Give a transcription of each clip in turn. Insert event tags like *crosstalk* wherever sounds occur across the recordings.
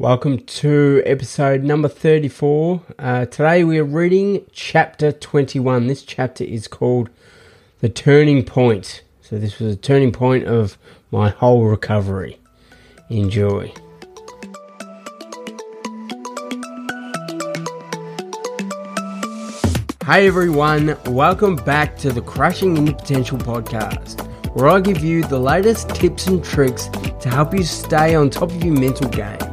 Welcome to episode number 34. Uh, today we are reading chapter 21. This chapter is called The Turning Point. So, this was a turning point of my whole recovery. Enjoy. Hey everyone, welcome back to the Crashing Into Potential podcast, where I give you the latest tips and tricks to help you stay on top of your mental game.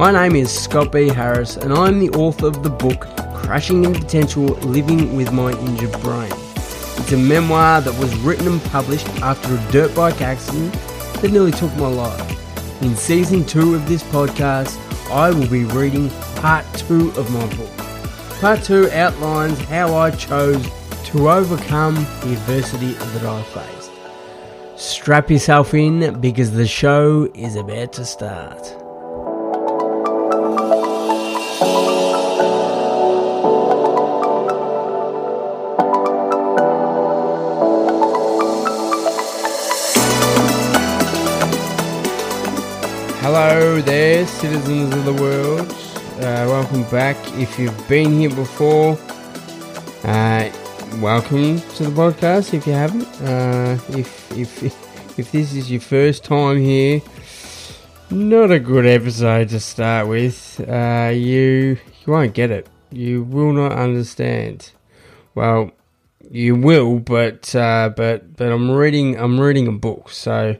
My name is Scott B. Harris, and I'm the author of the book Crashing Into Potential Living with My Injured Brain. It's a memoir that was written and published after a dirt bike accident that nearly took my life. In season two of this podcast, I will be reading part two of my book. Part 2 outlines how I chose to overcome the adversity that I faced. Strap yourself in because the show is about to start. Hello there, citizens of the world. Uh, welcome back. If you've been here before, uh, welcome to the podcast. If you haven't, uh, if if *laughs* if this is your first time here, not a good episode to start with. Uh, you you won't get it. You will not understand. Well, you will, but uh, but but I'm reading I'm reading a book, so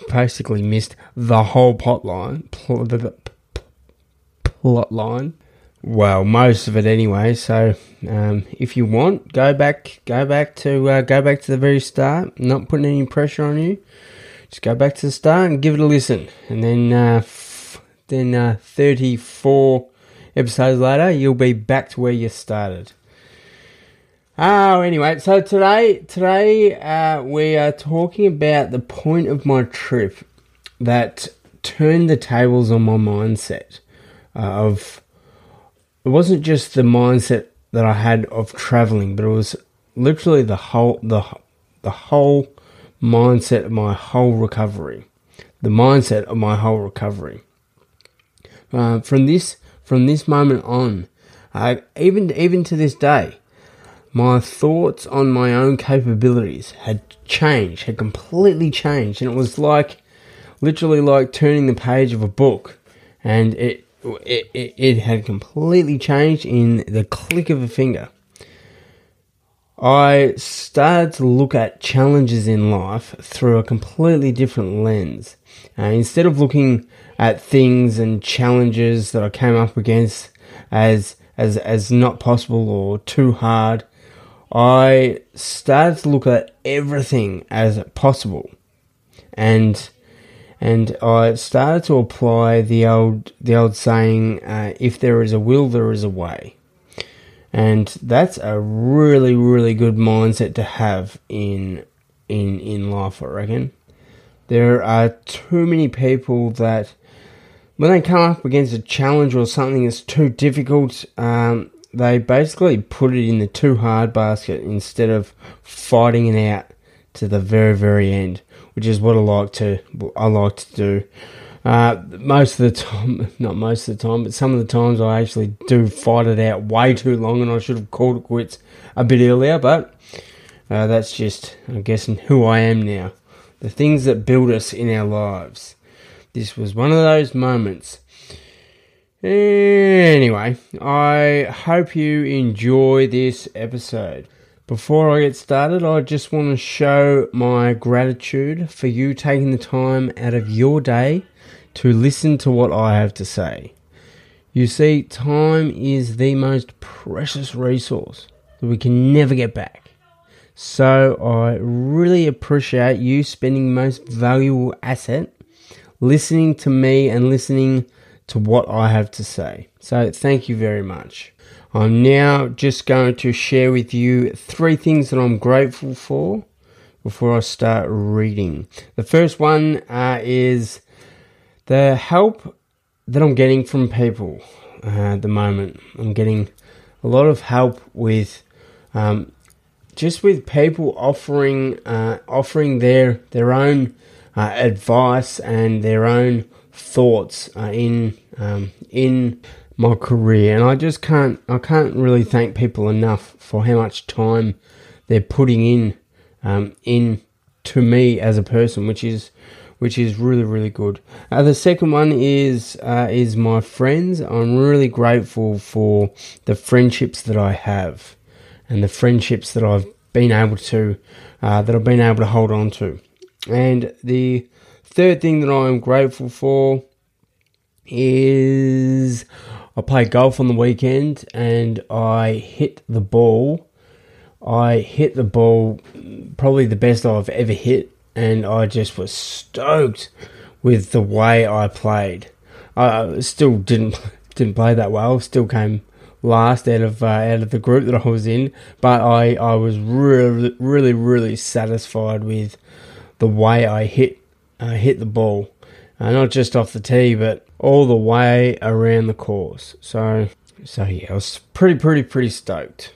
you basically missed the whole plot line. Pl- the, plot line. Well, most of it anyway. So, um, if you want, go back, go back to uh, go back to the very start. Not putting any pressure on you. Just go back to the start and give it a listen, and then uh, f- then uh, thirty four episodes later, you'll be back to where you started. Oh, anyway, so today today uh, we are talking about the point of my trip that turned the tables on my mindset uh, of it wasn't just the mindset that I had of traveling, but it was literally the whole the the whole mindset of my whole recovery, the mindset of my whole recovery. Uh, from this from this moment on, uh, even even to this day, my thoughts on my own capabilities had changed, had completely changed, and it was like literally like turning the page of a book, and it it, it, it had completely changed in the click of a finger. I started to look at challenges in life through a completely different lens. Uh, instead of looking at things and challenges that I came up against as as as not possible or too hard, I started to look at everything as possible. And and I started to apply the old the old saying, uh, "If there is a will, there is a way," and that's a really really good mindset to have in in in life. I reckon there are too many people that when they come up against a challenge or something that's too difficult, um, they basically put it in the too hard basket instead of fighting it out to the very very end which is what I like to I like to do. Uh, most of the time, *laughs* not most of the time, but some of the times I actually do fight it out way too long, and I should have called it quits a bit earlier. But uh, that's just, I'm guessing, who I am now. The things that build us in our lives. This was one of those moments. Anyway, I hope you enjoy this episode. Before I get started, I just want to show my gratitude for you taking the time out of your day to listen to what I have to say. You see, time is the most precious resource that we can never get back. So I really appreciate you spending most valuable asset listening to me and listening to what I have to say. So thank you very much. I'm now just going to share with you three things that I'm grateful for before I start reading. The first one uh, is the help that I'm getting from people uh, at the moment. I'm getting a lot of help with um, just with people offering uh, offering their their own uh, advice and their own thoughts in um, in my career, and I just can't I can't really thank people enough for how much time they're putting in um, in to me as a person, which is which is really really good. Uh, the second one is uh, is my friends. I'm really grateful for the friendships that I have, and the friendships that I've been able to uh, that I've been able to hold on to. And the third thing that I'm grateful for is I play golf on the weekend and I hit the ball. I hit the ball probably the best I've ever hit, and I just was stoked with the way I played. I still didn't *laughs* didn't play that well. Still came last out of uh, out of the group that I was in, but I I was really really really satisfied with the way I hit uh, hit the ball, uh, not just off the tee, but all the way around the course. So so yeah, I was pretty pretty pretty stoked.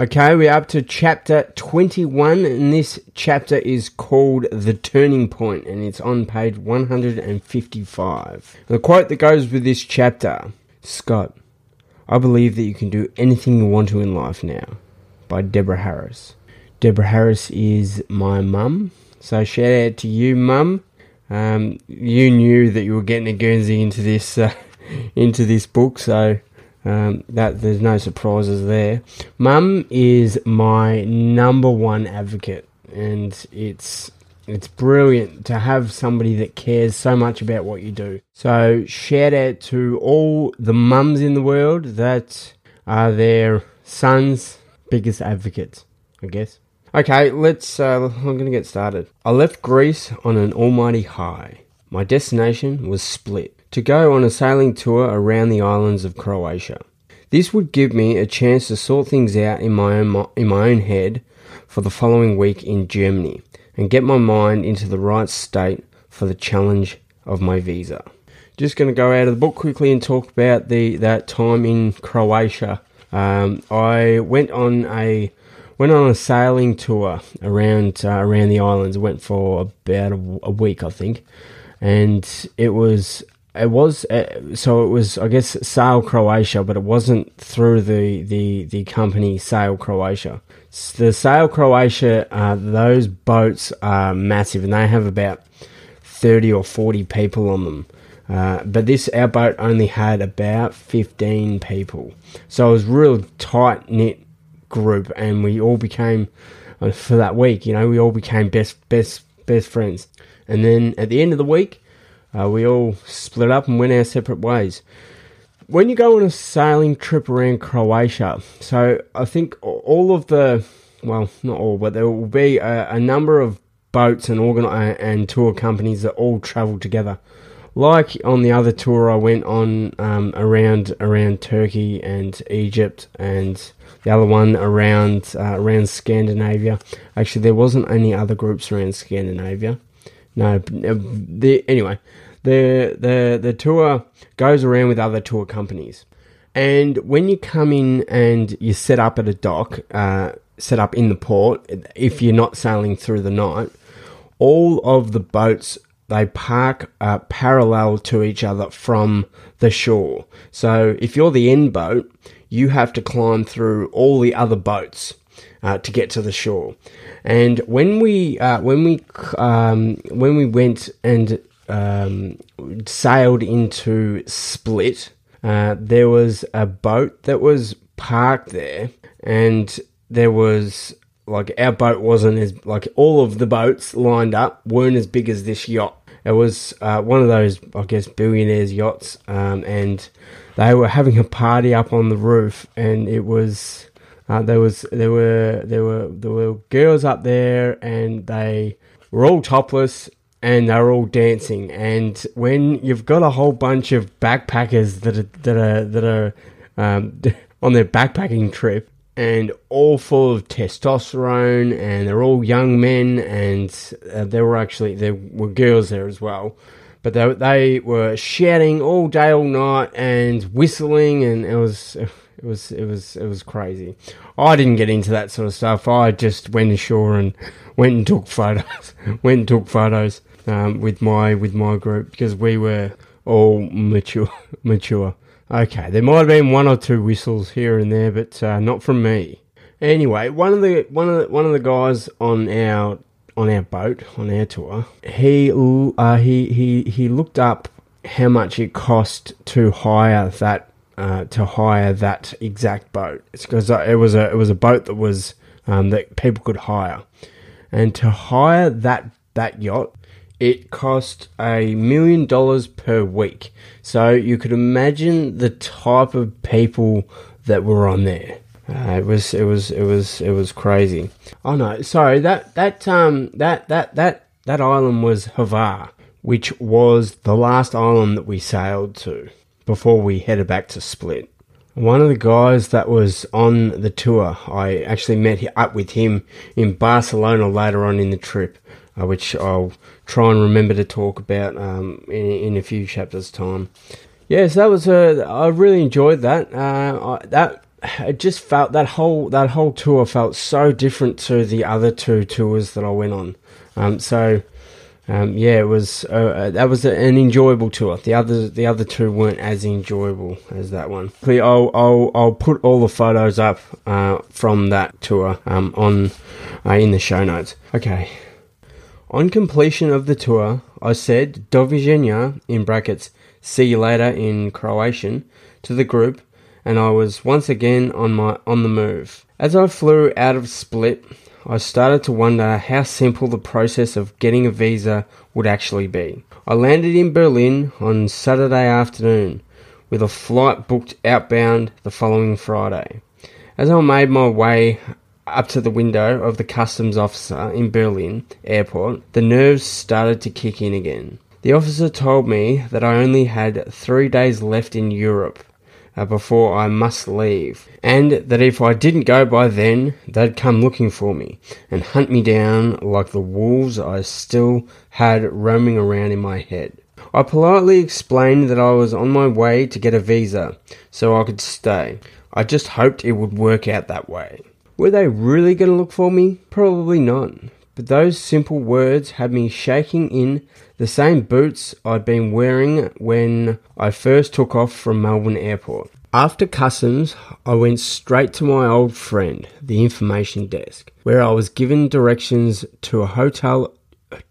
Okay, we're up to chapter 21, and this chapter is called The Turning Point, and it's on page 155. The quote that goes with this chapter Scott, I believe that you can do anything you want to in life now, by Deborah Harris. Deborah Harris is my mum, so shout out to you, mum. Um, you knew that you were getting a Guernsey into this uh, *laughs* into this book, so um, that there's no surprises there. Mum is my number one advocate, and it's it's brilliant to have somebody that cares so much about what you do. So shout out to all the mums in the world that are their sons' biggest advocates, I guess. Okay, let's. Uh, I'm going to get started. I left Greece on an almighty high. My destination was Split to go on a sailing tour around the islands of Croatia. This would give me a chance to sort things out in my own, in my own head for the following week in Germany and get my mind into the right state for the challenge of my visa. Just going to go out of the book quickly and talk about the that time in Croatia. Um, I went on a went on a sailing tour around uh, around the islands. Went for about a, a week, I think, and it was it was uh, so it was I guess Sail Croatia, but it wasn't through the the the company Sail Croatia. The Sail Croatia, uh, those boats are massive, and they have about thirty or forty people on them. Uh, but this our boat only had about fifteen people, so it was real tight knit group, and we all became uh, for that week. You know, we all became best best best friends. And then at the end of the week, uh, we all split up and went our separate ways. When you go on a sailing trip around Croatia, so I think all of the, well, not all, but there will be a, a number of boats and organ- uh, and tour companies that all travel together. Like on the other tour I went on um, around around Turkey and Egypt, and the other one around uh, around Scandinavia. Actually, there wasn't any other groups around Scandinavia. No, the anyway, the the the tour goes around with other tour companies, and when you come in and you set up at a dock, uh, set up in the port, if you're not sailing through the night, all of the boats they park uh, parallel to each other from the shore. So if you're the end boat, you have to climb through all the other boats uh, to get to the shore. And when we uh, when we um, when we went and um, sailed into Split, uh, there was a boat that was parked there, and there was like our boat wasn't as like all of the boats lined up weren't as big as this yacht. It was uh, one of those, I guess, billionaires yachts, um, and they were having a party up on the roof, and it was uh, there was there were there were there were girls up there, and they were all topless, and they were all dancing. And when you've got a whole bunch of backpackers that are that are that are um, *laughs* on their backpacking trip, and all full of testosterone, and they're all young men, and uh, there were actually there were girls there as well. But they, they were shouting all day, all night, and whistling, and it was *laughs* it was it was it was crazy. I didn't get into that sort of stuff. I just went ashore and *laughs* went and took photos. *laughs* went and took photos. um, with my with my group because we were all mature mature. Okay, there might have been one or two whistles here and there, but uh, not from me. Anyway, one of the one of the, one of the guys on our on our boat on our tour, he uh, he he he looked up how much it cost to hire that uh, to hire that exact boat. It's because it was a it was a boat that was um, that people could hire, and to hire that that yacht, it cost a million dollars per week. So you could imagine the type of people that were on there. Uh, it was it was it was it was crazy. Oh no, sorry that that um that that that that island was Hvar, which was the last island that we sailed to before we headed back to Split. One of the guys that was on the tour, I actually met up with him in Barcelona later on in the trip, uh, which I'll try and remember to talk about um, in, in a few chapters' time. Yes, that was a. I really enjoyed that. Uh, I, that it just felt that whole that whole tour felt so different to the other two tours that I went on. Um, so um, yeah, it was uh, uh that was an enjoyable tour. The other the other two weren't as enjoyable as that one. I'll I'll, I'll put all the photos up uh, from that tour um, on uh, in the show notes. Okay. On completion of the tour, I said "Doviđenja" in brackets, see you later in Croatian, to the group, and I was once again on my on the move. As I flew out of Split, I started to wonder how simple the process of getting a visa would actually be. I landed in Berlin on Saturday afternoon with a flight booked outbound the following Friday. As I made my way up to the window of the customs officer in Berlin airport, the nerves started to kick in again. The officer told me that I only had three days left in Europe uh, before I must leave, and that if I didn't go by then, they'd come looking for me and hunt me down like the wolves I still had roaming around in my head. I politely explained that I was on my way to get a visa so I could stay. I just hoped it would work out that way. Were they really going to look for me? Probably not. But those simple words had me shaking in the same boots I'd been wearing when I first took off from Melbourne Airport. After customs, I went straight to my old friend, the information desk, where I was given directions to a hotel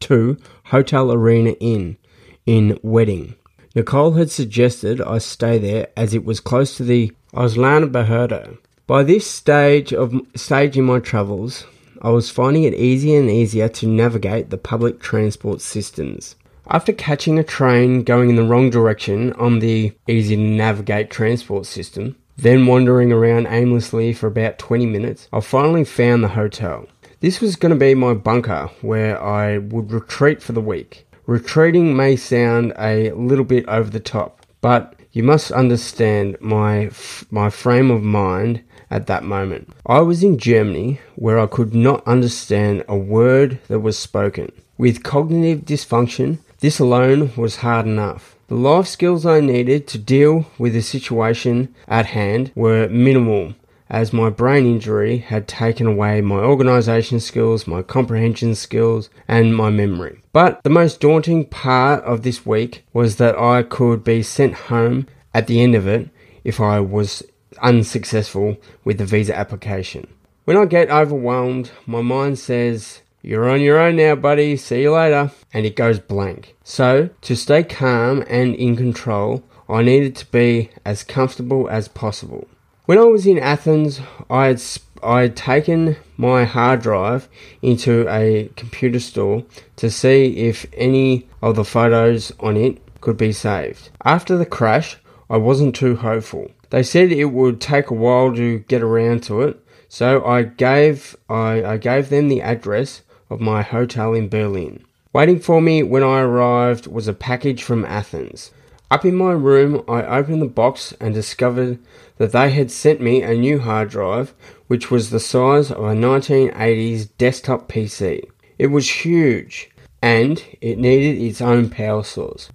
to Hotel Arena Inn in Wedding. Nicole had suggested I stay there as it was close to the Ausländerbehörde. By this stage of stage in my travels, I was finding it easier and easier to navigate the public transport systems. After catching a train going in the wrong direction on the easy to navigate transport system, then wandering around aimlessly for about 20 minutes, I finally found the hotel. This was going to be my bunker where I would retreat for the week. Retreating may sound a little bit over the top, but you must understand my my frame of mind at that moment. I was in Germany where I could not understand a word that was spoken. With cognitive dysfunction, this alone was hard enough. The life skills I needed to deal with the situation at hand were minimal, as my brain injury had taken away my organisation skills, my comprehension skills, and my memory. But the most daunting part of this week was that I could be sent home at the end of it if I was unsuccessful with the visa application. When I get overwhelmed, my mind says, You're on your own now, buddy, see you later, and it goes blank. So, to stay calm and in control, I needed to be as comfortable as possible. When I was in Athens, I had, I had taken my hard drive into a computer store to see if any of the photos on it could be saved. After the crash, I wasn't too hopeful. They said it would take a while to get around to it, so I gave I, I gave them the address of my hotel in Berlin. Waiting for me when I arrived was a package from Athens. Up in my room, I opened the box and discovered that they had sent me a new hard drive, which was the size of a 1980s desktop PC. It was huge, and it needed its own power source.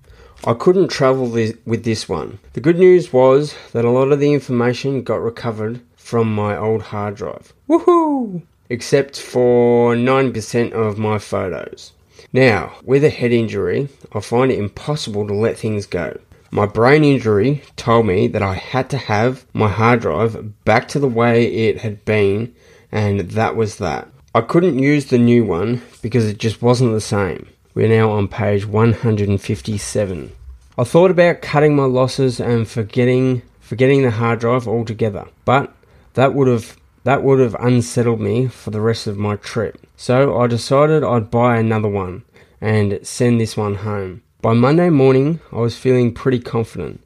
I couldn't travel with this one. The good news was that a lot of the information got recovered from my old hard drive. Woohoo! Except for 9% of my photos. Now, with a head injury, I find it impossible to let things go. My brain injury told me that I had to have my hard drive back to the way it had been, and that was that. I couldn't use the new one because it just wasn't the same. We're now on page 157. I thought about cutting my losses and forgetting forgetting the hard drive altogether, but that would have that would have unsettled me for the rest of my trip. So I decided I'd buy another one and send this one home. By Monday morning, I was feeling pretty confident.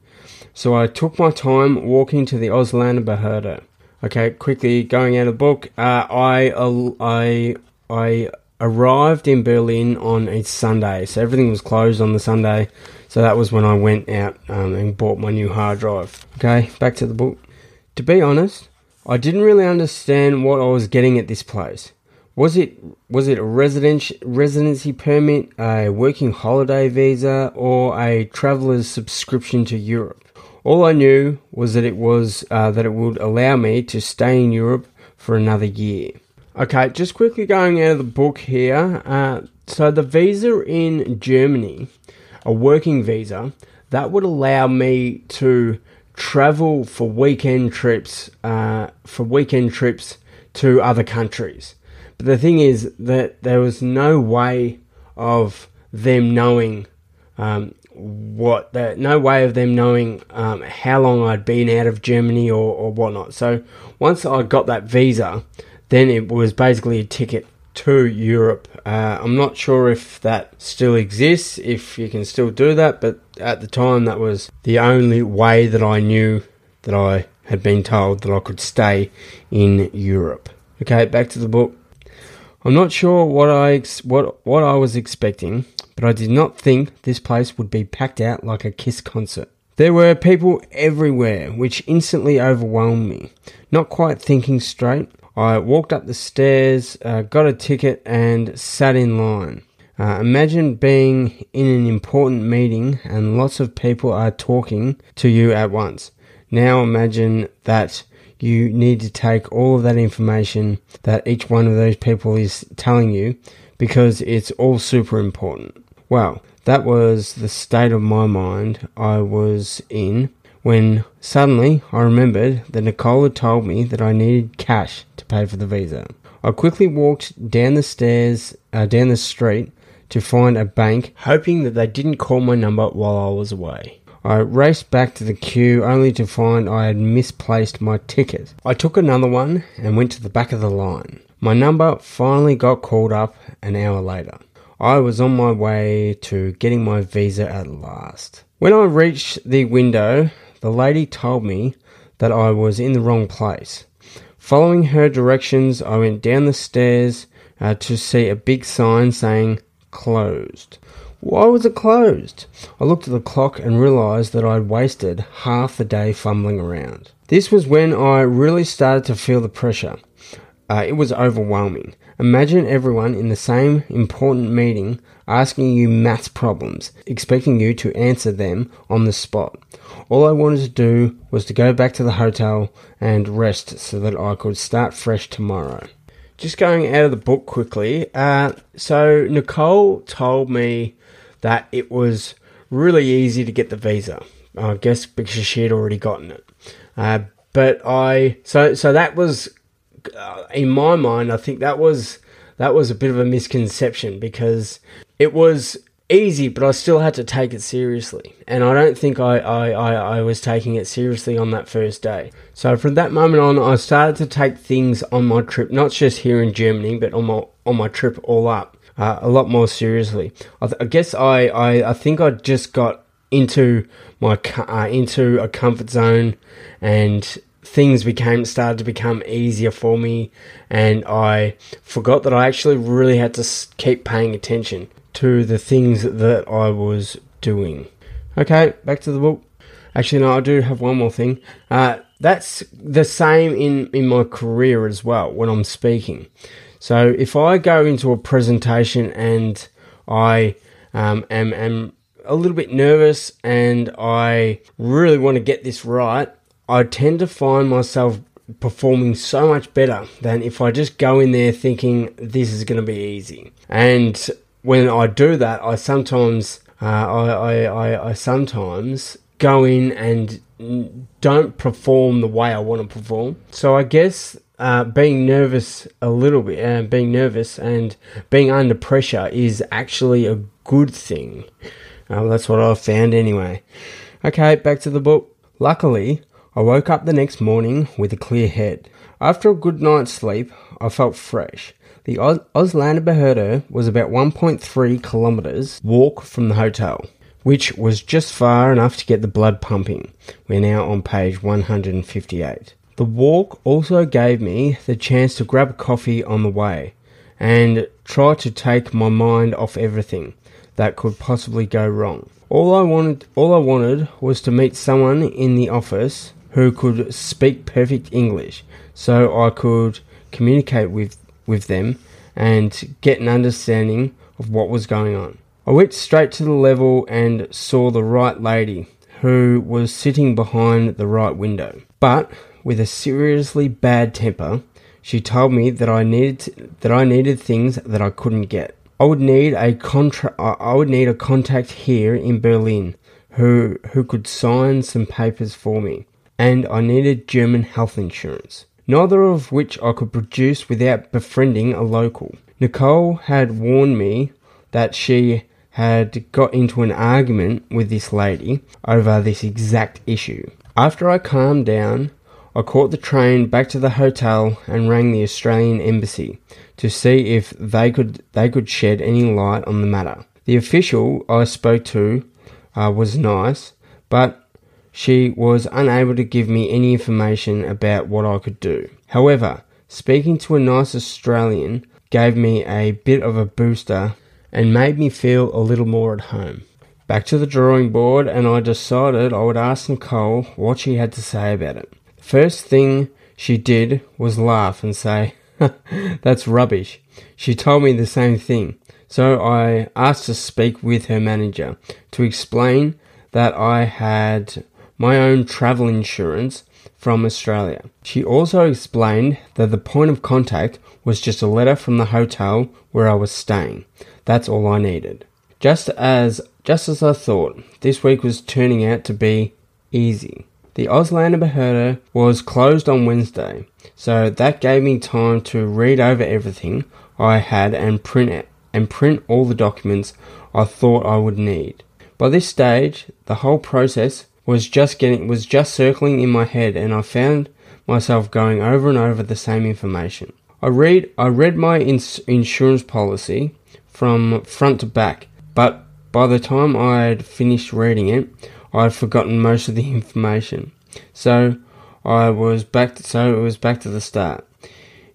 So I took my time walking to the Ausländerbehörde. Okay, quickly going out of the book. Uh, I I I arrived in Berlin on a Sunday, so everything was closed on the Sunday. So that was when I went out um, and bought my new hard drive. Okay, back to the book. To be honest, I didn't really understand what I was getting at this place. Was it was it a residence, residency permit, a working holiday visa, or a traveller's subscription to Europe? All I knew was that it was uh, that it would allow me to stay in Europe for another year. Okay, just quickly going out of the book here. Uh, so the visa in Germany, a working visa, that would allow me to travel for weekend trips, uh, for weekend trips to other countries. But the thing is that there was no way of them knowing um, what that no way of them knowing um, how long I'd been out of Germany or, or whatnot. So once I got that visa, then it was basically a ticket to Europe. Uh, I'm not sure if that still exists, if you can still do that, but at the time that was the only way that I knew that I had been told that I could stay in Europe. Okay, back to the book. I'm not sure what I ex- what what I was expecting, but I did not think this place would be packed out like a Kiss concert. There were people everywhere, which instantly overwhelmed me. Not quite thinking straight, I walked up the stairs, uh, got a ticket, and sat in line. Uh, imagine being in an important meeting and lots of people are talking to you at once. Now imagine that you need to take all of that information that each one of those people is telling you because it's all super important. Well, that was the state of my mind I was in when suddenly I remembered that Nicole had told me that I needed cash pay for the visa. I quickly walked down the stairs, uh, down the street, to find a bank, hoping that they didn't call my number while I was away. I raced back to the queue only to find I had misplaced my ticket. I took another one and went to the back of the line. My number finally got called up an hour later. I was on my way to getting my visa at last. When I reached the window, the lady told me that I was in the wrong place. Following her directions, I went down the stairs uh, to see a big sign saying closed. Why was it closed? I looked at the clock and realised that I'd wasted half the day fumbling around. This was when I really started to feel the pressure. Uh, it was overwhelming. Imagine everyone in the same important meeting asking you maths problems, expecting you to answer them on the spot. All I wanted to do was to go back to the hotel and rest so that I could start fresh tomorrow. Just going out of the book quickly. Uh, so, Nicole told me that it was really easy to get the visa. I guess because she had already gotten it. Uh, but I, so, so that was, uh, in my mind, I think that was, that was a bit of a misconception because it was easy, but I still had to take it seriously. And I don't think I, I, I, I, was taking it seriously on that first day. So from that moment on, I started to take things on my trip, not just here in Germany, but on my, on my trip all up, uh, a lot more seriously. I, th- I guess I, I, I think I just got into my, uh, into a comfort zone and things became started to become easier for me and I forgot that I actually really had to keep paying attention to the things that I was doing. Okay, back to the book. Actually, no, I do have one more thing. Uh, that's the same in, in my career as well when I'm speaking. So if I go into a presentation and I um, am, am a little bit nervous and I really want to get this right, I tend to find myself performing so much better than if I just go in there thinking this is going to be easy. And when I do that, I sometimes uh, I, I, I, I sometimes go in and don't perform the way I want to perform. So I guess uh, being nervous a little bit, uh, being nervous and being under pressure is actually a good thing. Uh, that's what I've found anyway. Okay, back to the book. Luckily, I woke up the next morning with a clear head. After a good night's sleep, I felt fresh. The Os- Ausländerbehörde was about 1.3 kilometres walk from the hotel, which was just far enough to get the blood pumping. We're now on page 158. The walk also gave me the chance to grab a coffee on the way and try to take my mind off everything that could possibly go wrong. All I wanted all I wanted was to meet someone in the office who could speak perfect English so I could communicate with with them and get an understanding of what was going on. I went straight to the level and saw the right lady who was sitting behind the right window. But with a seriously bad temper, she told me that I needed that I needed things that I couldn't get. I would need a contra- I would need a contact here in Berlin who who could sign some papers for me, and I needed German health insurance neither of which I could produce without befriending a local. Nicole had warned me that she had got into an argument with this lady over this exact issue. After I calmed down, I caught the train back to the hotel and rang the Australian embassy to see if they could they could shed any light on the matter. The official I spoke to uh, was nice, but she was unable to give me any information about what I could do. However, speaking to a nice Australian gave me a bit of a booster and made me feel a little more at home. Back to the drawing board, and I decided I would ask Nicole what she had to say about it. First thing she did was laugh and say, *laughs* That's rubbish. She told me the same thing, so I asked to speak with her manager to explain that I had my own travel insurance from Australia. She also explained that the point of contact was just a letter from the hotel where I was staying. That's all I needed. Just as just as I thought, this week was turning out to be easy. The Ausländerbehörde was closed on Wednesday, so that gave me time to read over everything I had and print it and print all the documents I thought I would need. By this stage, the whole process was just getting was just circling in my head and I found myself going over and over the same information. I read I read my ins- insurance policy from front to back, but by the time I had finished reading it, I had forgotten most of the *laughs* information. So I was back to, so it was back to the start.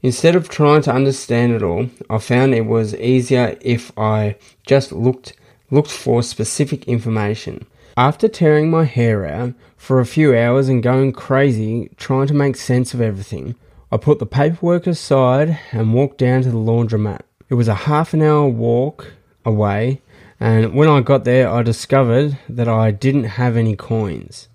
Instead of trying to understand it all, I found it was easier if I just looked looked for specific information. After tearing my hair out for a few hours and going crazy trying to make sense of everything, I put the paperwork aside and walked down to the laundromat. It was a half an hour walk away, and when I got there, I discovered that I didn't have any coins.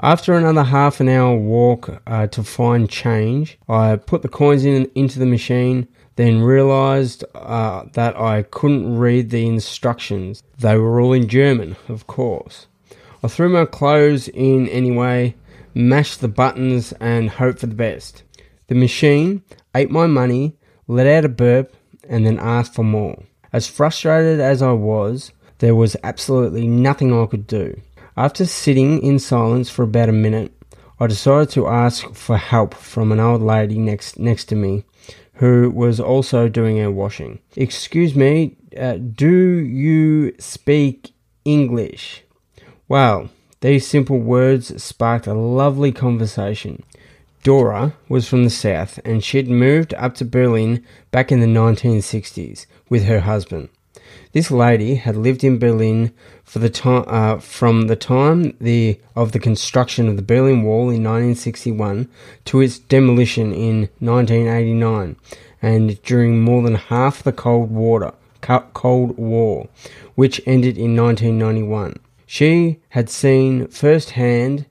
After another half an hour walk uh, to find change, I put the coins in into the machine, then realized uh, that I couldn't read the instructions. They were all in German, of course. I threw my clothes in anyway, mashed the buttons, and hoped for the best. The machine ate my money, let out a burp, and then asked for more. As frustrated as I was, there was absolutely nothing I could do. After sitting in silence for about a minute, I decided to ask for help from an old lady next next to me, who was also doing her washing. Excuse me, uh, do you speak English? Well, these simple words sparked a lovely conversation. Dora was from the south and she'd moved up to Berlin back in the 1960s with her husband. This lady had lived in Berlin for the time uh, from the time the of the construction of the Berlin Wall in 1961 to its demolition in 1989, and during more than half the Cold War, Cold War, which ended in 1991. She had seen firsthand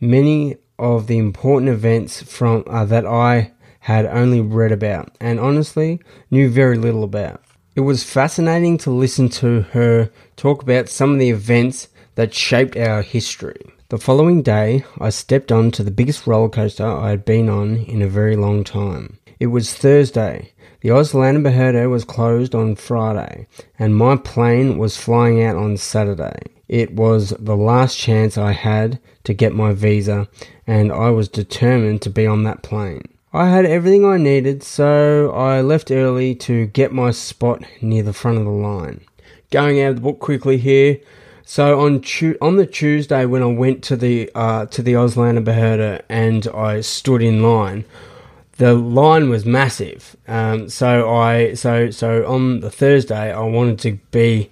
many of the important events from uh, that I had only read about and honestly knew very little about. It was fascinating to listen to her talk about some of the events that shaped our history. The following day, I stepped onto the biggest roller coaster I had been on in a very long time. It was Thursday. The Ausländerbehörde was closed on Friday, and my plane was flying out on Saturday. It was the last chance I had to get my visa, and I was determined to be on that plane. I had everything I needed, so I left early to get my spot near the front of the line. Going out of the book quickly here. So on tu- on the Tuesday when I went to the uh, to the Ausländerbehörde and I stood in line, the line was massive. Um, so I so so on the Thursday I wanted to be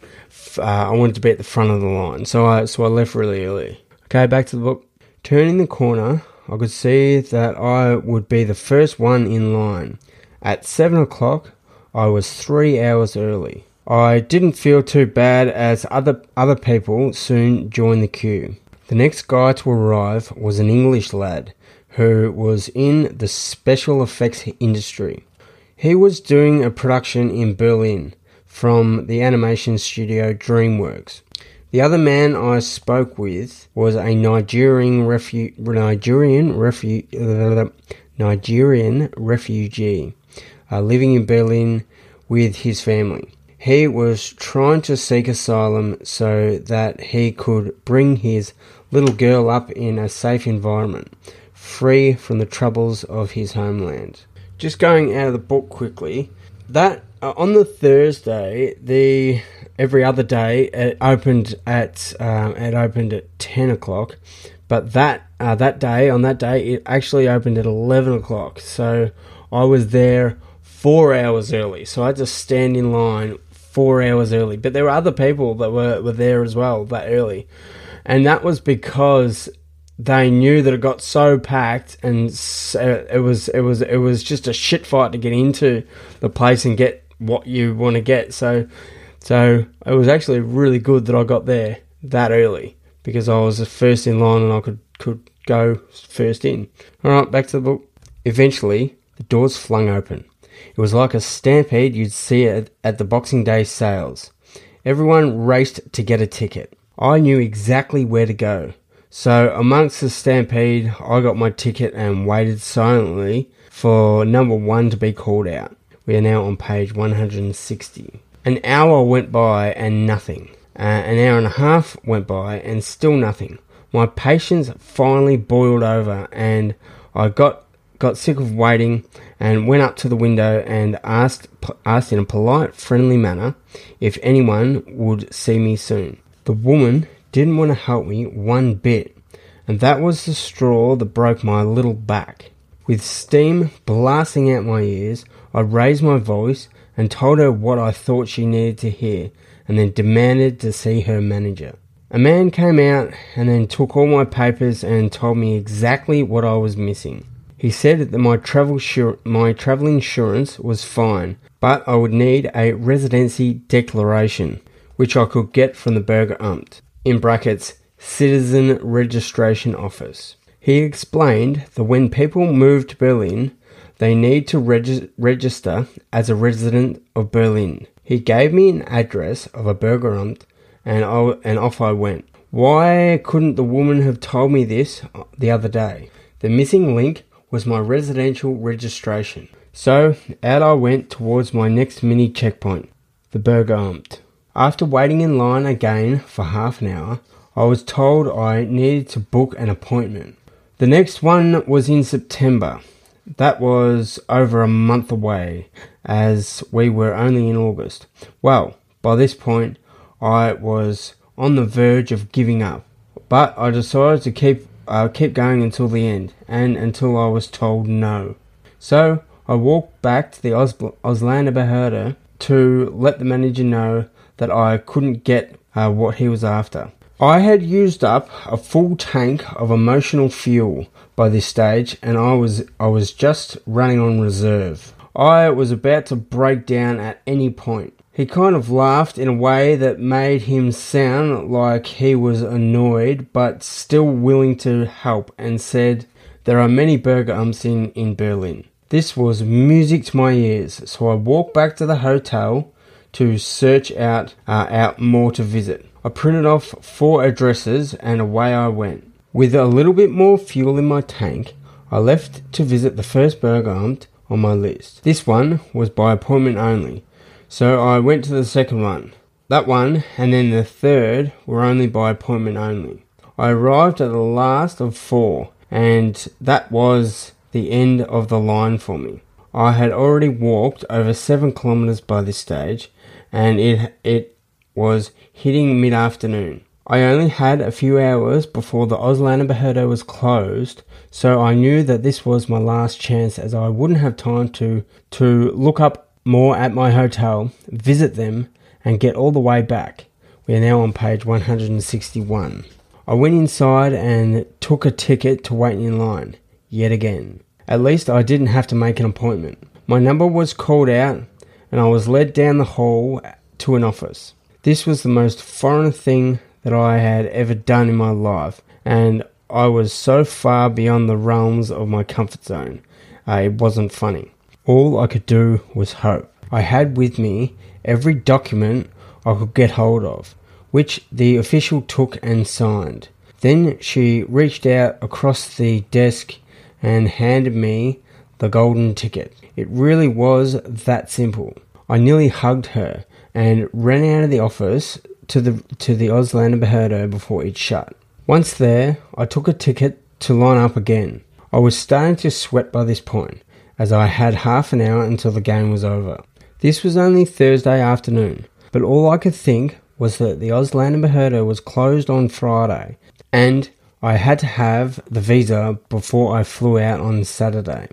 uh, I wanted to be at the front of the line. So I so I left really early. Okay, back to the book. Turning the corner, I could see that I would be the first one in line. At seven o'clock, I was three hours early. I didn't feel too bad as other other people soon joined the queue. The next guy to arrive was an English lad who was in the special effects industry. He was doing a production in Berlin from the animation studio DreamWorks. The other man I spoke with was a Nigerian refu- Nigerian refu- Nigerian refugee uh, living in Berlin with his family. He was trying to seek asylum so that he could bring his little girl up in a safe environment, free from the troubles of his homeland. Just going out of the book quickly, that uh, on the Thursday, the every other day it opened at um, it opened at ten o'clock, but that uh, that day on that day it actually opened at eleven o'clock. So I was there four hours early. So I had to stand in line four hours early. But there were other people that were, were there as well that early, and that was because they knew that it got so packed and it was it was it was just a shit fight to get into the place and get what you want to get. So so it was actually really good that I got there that early because I was the first in line and I could could go first in. All right, back to the book. Eventually, the doors flung open. It was like a stampede you'd see at, at the Boxing Day sales. Everyone raced to get a ticket. I knew exactly where to go. So, amongst the stampede, I got my ticket and waited silently for number one to be called out. We are now on page 160. An hour went by and nothing. Uh, an hour and a half went by and still nothing. My patience finally boiled over and I got got sick of waiting and went up to the window and asked asked in a polite, friendly manner if anyone would see me soon. The woman didn't want to help me one bit, and that was the straw that broke my little back. With steam blasting out my ears, I raised my voice and told her what I thought she needed to hear, and then demanded to see her manager. A man came out and then took all my papers and told me exactly what I was missing. He said that my travel my travel insurance was fine, but I would need a residency declaration, which I could get from the Burger Bürgeramt in brackets Citizen Registration Office. He explained that when people move to Berlin, they need to reg- register as a resident of Berlin. He gave me an address of a Bürgeramt and, and off I went. Why couldn't the woman have told me this uh, the other day? The missing link was my residential registration. So out I went towards my next mini checkpoint, the Bürgeramt. After waiting in line again for half an hour, I was told I needed to book an appointment. The next one was in September. That was over a month away, as we were only in August. Well, by this point, I was on the verge of giving up, but I decided to keep uh, keep going until the end, and until I was told no. So I walked back to the Os- Ausländerbehörde to let the manager know that I couldn't get uh, what he was after. I had used up a full tank of emotional fuel by this stage and I was I was just running on reserve. I was about to break down at any point. He kind of laughed in a way that made him sound like he was annoyed but still willing to help and said, There are many Bürgeramts in, in Berlin. This was music to my ears, so I walked back to the hotel to search out uh, out more to visit. I printed off four addresses and away I went. With a little bit more fuel in my tank, I left to visit the first Bürgeramt on my list. This one was by appointment only, so I went to the second one. That one and then the third were only by appointment only. I arrived at the last of four, and that was the end of the line for me. I had already walked over seven kilometres by this stage, and it it was hitting mid afternoon. I only had a few hours before the Ausländerbehörde was closed, so I knew that this was my last chance as I wouldn't have time to to look up more at my hotel, visit them, and get all the way back. We are now on page 161. I went inside and took a ticket to wait in line, yet again. At least I didn't have to make an appointment. My number was called out and I was led down the hall to an office. This was the most foreign thing that I had ever done in my life, and I was so far beyond the realms of my comfort zone. Uh, it wasn't funny. All I could do was hope. I had with me every document I could get hold of, which the official took and signed. Then she reached out across the desk and handed me the golden ticket. It really was that simple. I nearly hugged her and ran out of the office to the to the Behörde before it shut. Once there, I took a ticket to line up again. I was starting to sweat by this point, as I had half an hour until the game was over. This was only Thursday afternoon, but all I could think was that the Ausländerbehörde was closed on Friday, and I had to have the visa before I flew out on Saturday.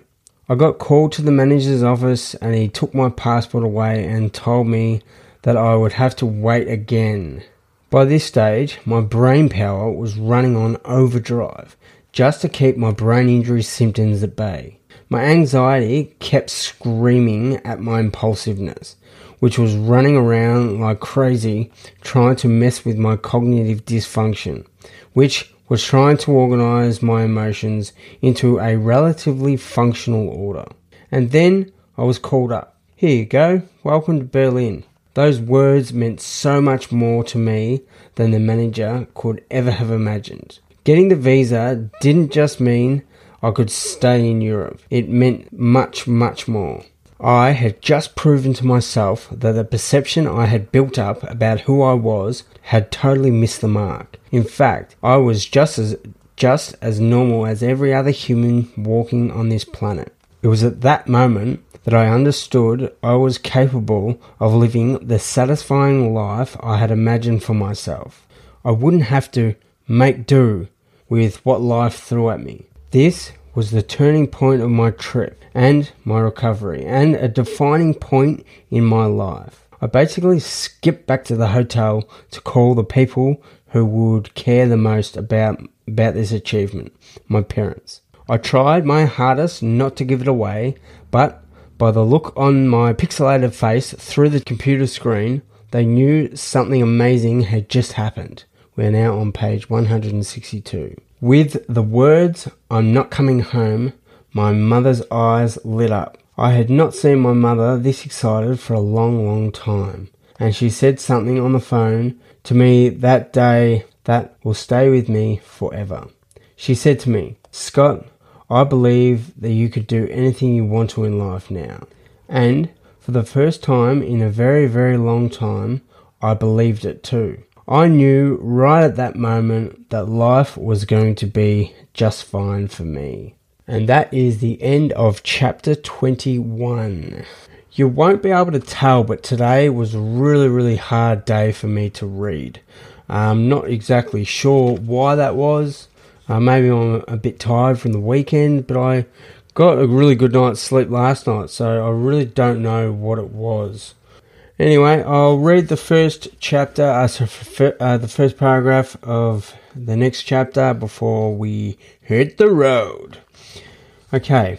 I got called to the manager's office and he took my passport away and told me that I would have to wait again. By this stage, my brain power was running on overdrive just to keep my brain injury symptoms at bay. My anxiety kept screaming at my impulsiveness, which was running around like crazy trying to mess with my cognitive dysfunction, which was trying to organize my emotions into a relatively functional order. And then I was called up. Here you go, welcome to Berlin. Those words meant so much more to me than the manager could ever have imagined. Getting the visa didn't just mean I could stay in Europe, it meant much, much more. I had just proven to myself that the perception I had built up about who I was had totally missed the mark. In fact, I was just as just as normal as every other human walking on this planet. It was at that moment that I understood I was capable of living the satisfying life I had imagined for myself. I wouldn't have to make do with what life threw at me. This was the turning point of my trip and my recovery and a defining point in my life. I basically skipped back to the hotel to call the people who would care the most about about this achievement, my parents. I tried my hardest not to give it away, but by the look on my pixelated face through the computer screen, they knew something amazing had just happened. We're now on page 162. With the words, I'm not coming home, my mother's eyes lit up. I had not seen my mother this excited for a long, long time, and she said something on the phone to me that day that will stay with me forever. She said to me, Scott, I believe that you could do anything you want to in life now. And for the first time in a very, very long time, I believed it too. I knew right at that moment that life was going to be just fine for me. And that is the end of chapter 21. You won't be able to tell, but today was a really, really hard day for me to read. I'm not exactly sure why that was. Uh, maybe I'm a bit tired from the weekend, but I got a really good night's sleep last night, so I really don't know what it was. Anyway, I'll read the first chapter, uh, uh, the first paragraph of the next chapter before we hit the road. Okay.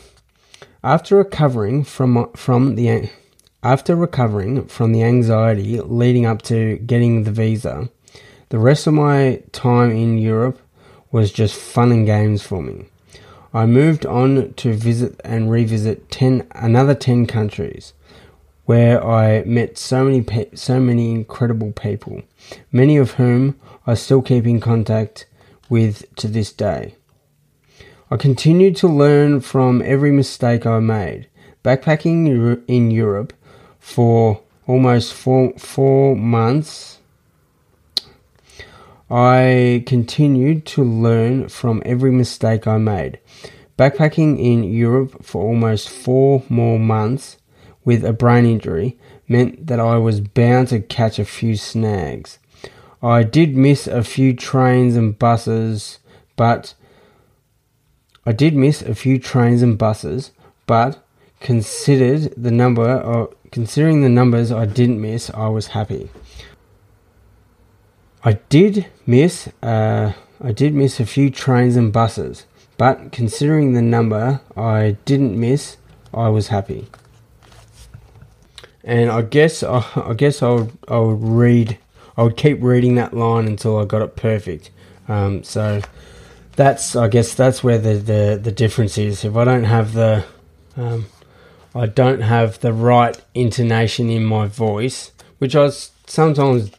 After recovering from from the after recovering from the anxiety leading up to getting the visa, the rest of my time in Europe was just fun and games for me. I moved on to visit and revisit 10 another 10 countries where I met so many pe- so many incredible people, many of whom I still keep in contact with to this day. I continued to learn from every mistake I made. Backpacking in Europe for almost four, four months, I continued to learn from every mistake I made. Backpacking in Europe for almost four more months with a brain injury meant that I was bound to catch a few snags. I did miss a few trains and buses, but I did miss a few trains and buses, but considered the number of considering the numbers I didn't miss, I was happy. I did miss uh, I did miss a few trains and buses, but considering the number I didn't miss, I was happy. And I guess I, *laughs* I guess I would I read I would keep reading that line until I got it perfect. Um, so that's I guess that's where the, the, the difference is. If I don't have the um, I don't have the right intonation in my voice, which I sometimes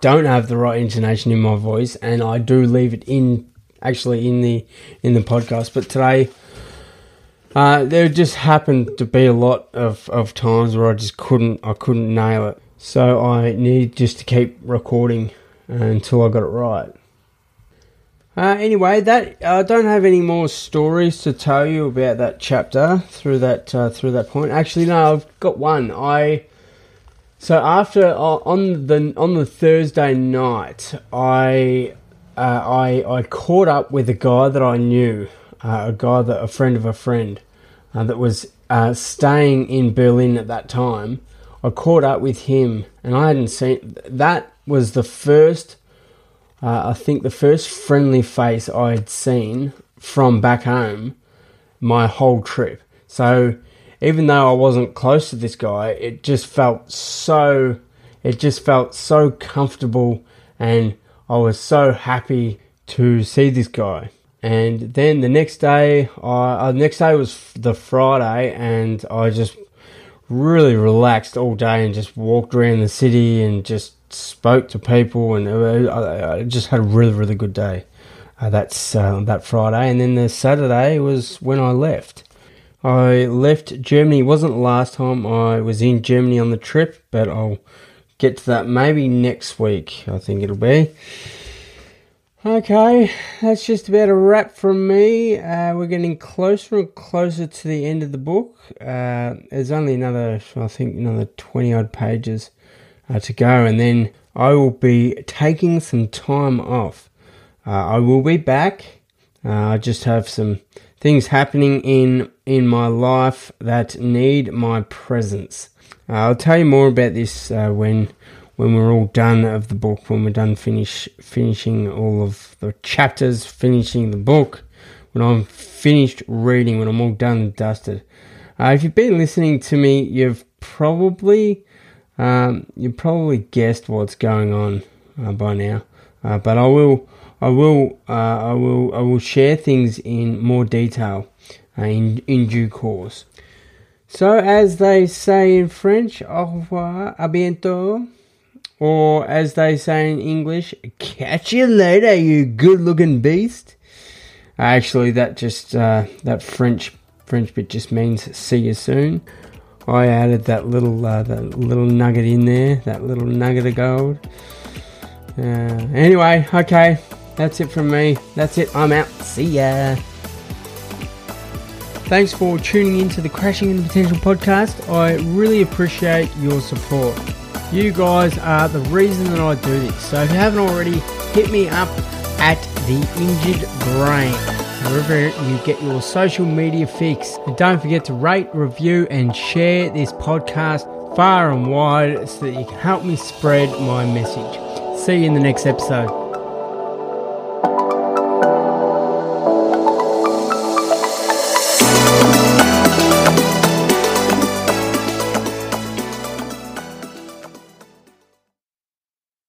don't have the right intonation in my voice, and I do leave it in actually in the in the podcast. But today, uh, there just happened to be a lot of, of times where I just couldn't I couldn't nail it, so I need just to keep recording until I got it right. Uh, anyway, that I don't have any more stories to tell you about that chapter through that uh, through that point. Actually, no, I've got one. I so after uh, on the on the Thursday night, I uh, I I caught up with a guy that I knew, uh, a guy that a friend of a friend that was staying in Berlin at that time. I caught up with him, and I hadn't seen. That was the first uh, I think the first friendly face I'd seen from back home my whole trip. So even though I wasn't close to this guy, it just felt so it just felt so comfortable and I was so happy to see this guy. And then the next day, I, uh, next day was the Friday, and I just really relaxed all day and just walked around the city and just spoke to people, and I, I just had a really, really good day. Uh, that's uh, that Friday, and then the Saturday was when I left. I left Germany. It wasn't the last time I was in Germany on the trip, but I'll get to that maybe next week. I think it'll be. Okay, that's just about a wrap from me. Uh, we're getting closer and closer to the end of the book. Uh, there's only another, I think, another 20 odd pages uh, to go, and then I will be taking some time off. Uh, I will be back. Uh, I just have some things happening in in my life that need my presence. Uh, I'll tell you more about this uh, when when we're all done of the book, when we're done finish finishing all of the chapters, finishing the book, when I'm finished reading, when I'm all done and dusted. Uh, if you've been listening to me, you've probably um, you probably guessed what's going on uh, by now, uh, but I will, I will, uh, I will, I will share things in more detail uh, in in due course. So, as they say in French, au revoir, à bientôt, or as they say in English, catch you later, you good-looking beast. Actually, that just uh, that French French bit just means see you soon. I added that little uh, that little nugget in there, that little nugget of gold. Uh, anyway, okay, that's it from me. That's it. I'm out. See ya. Thanks for tuning in to the Crashing Into Potential podcast. I really appreciate your support. You guys are the reason that I do this. So if you haven't already, hit me up at the Injured Brain wherever you get your social media fix. And don't forget to rate, review, and share this podcast far and wide so that you can help me spread my message. See you in the next episode.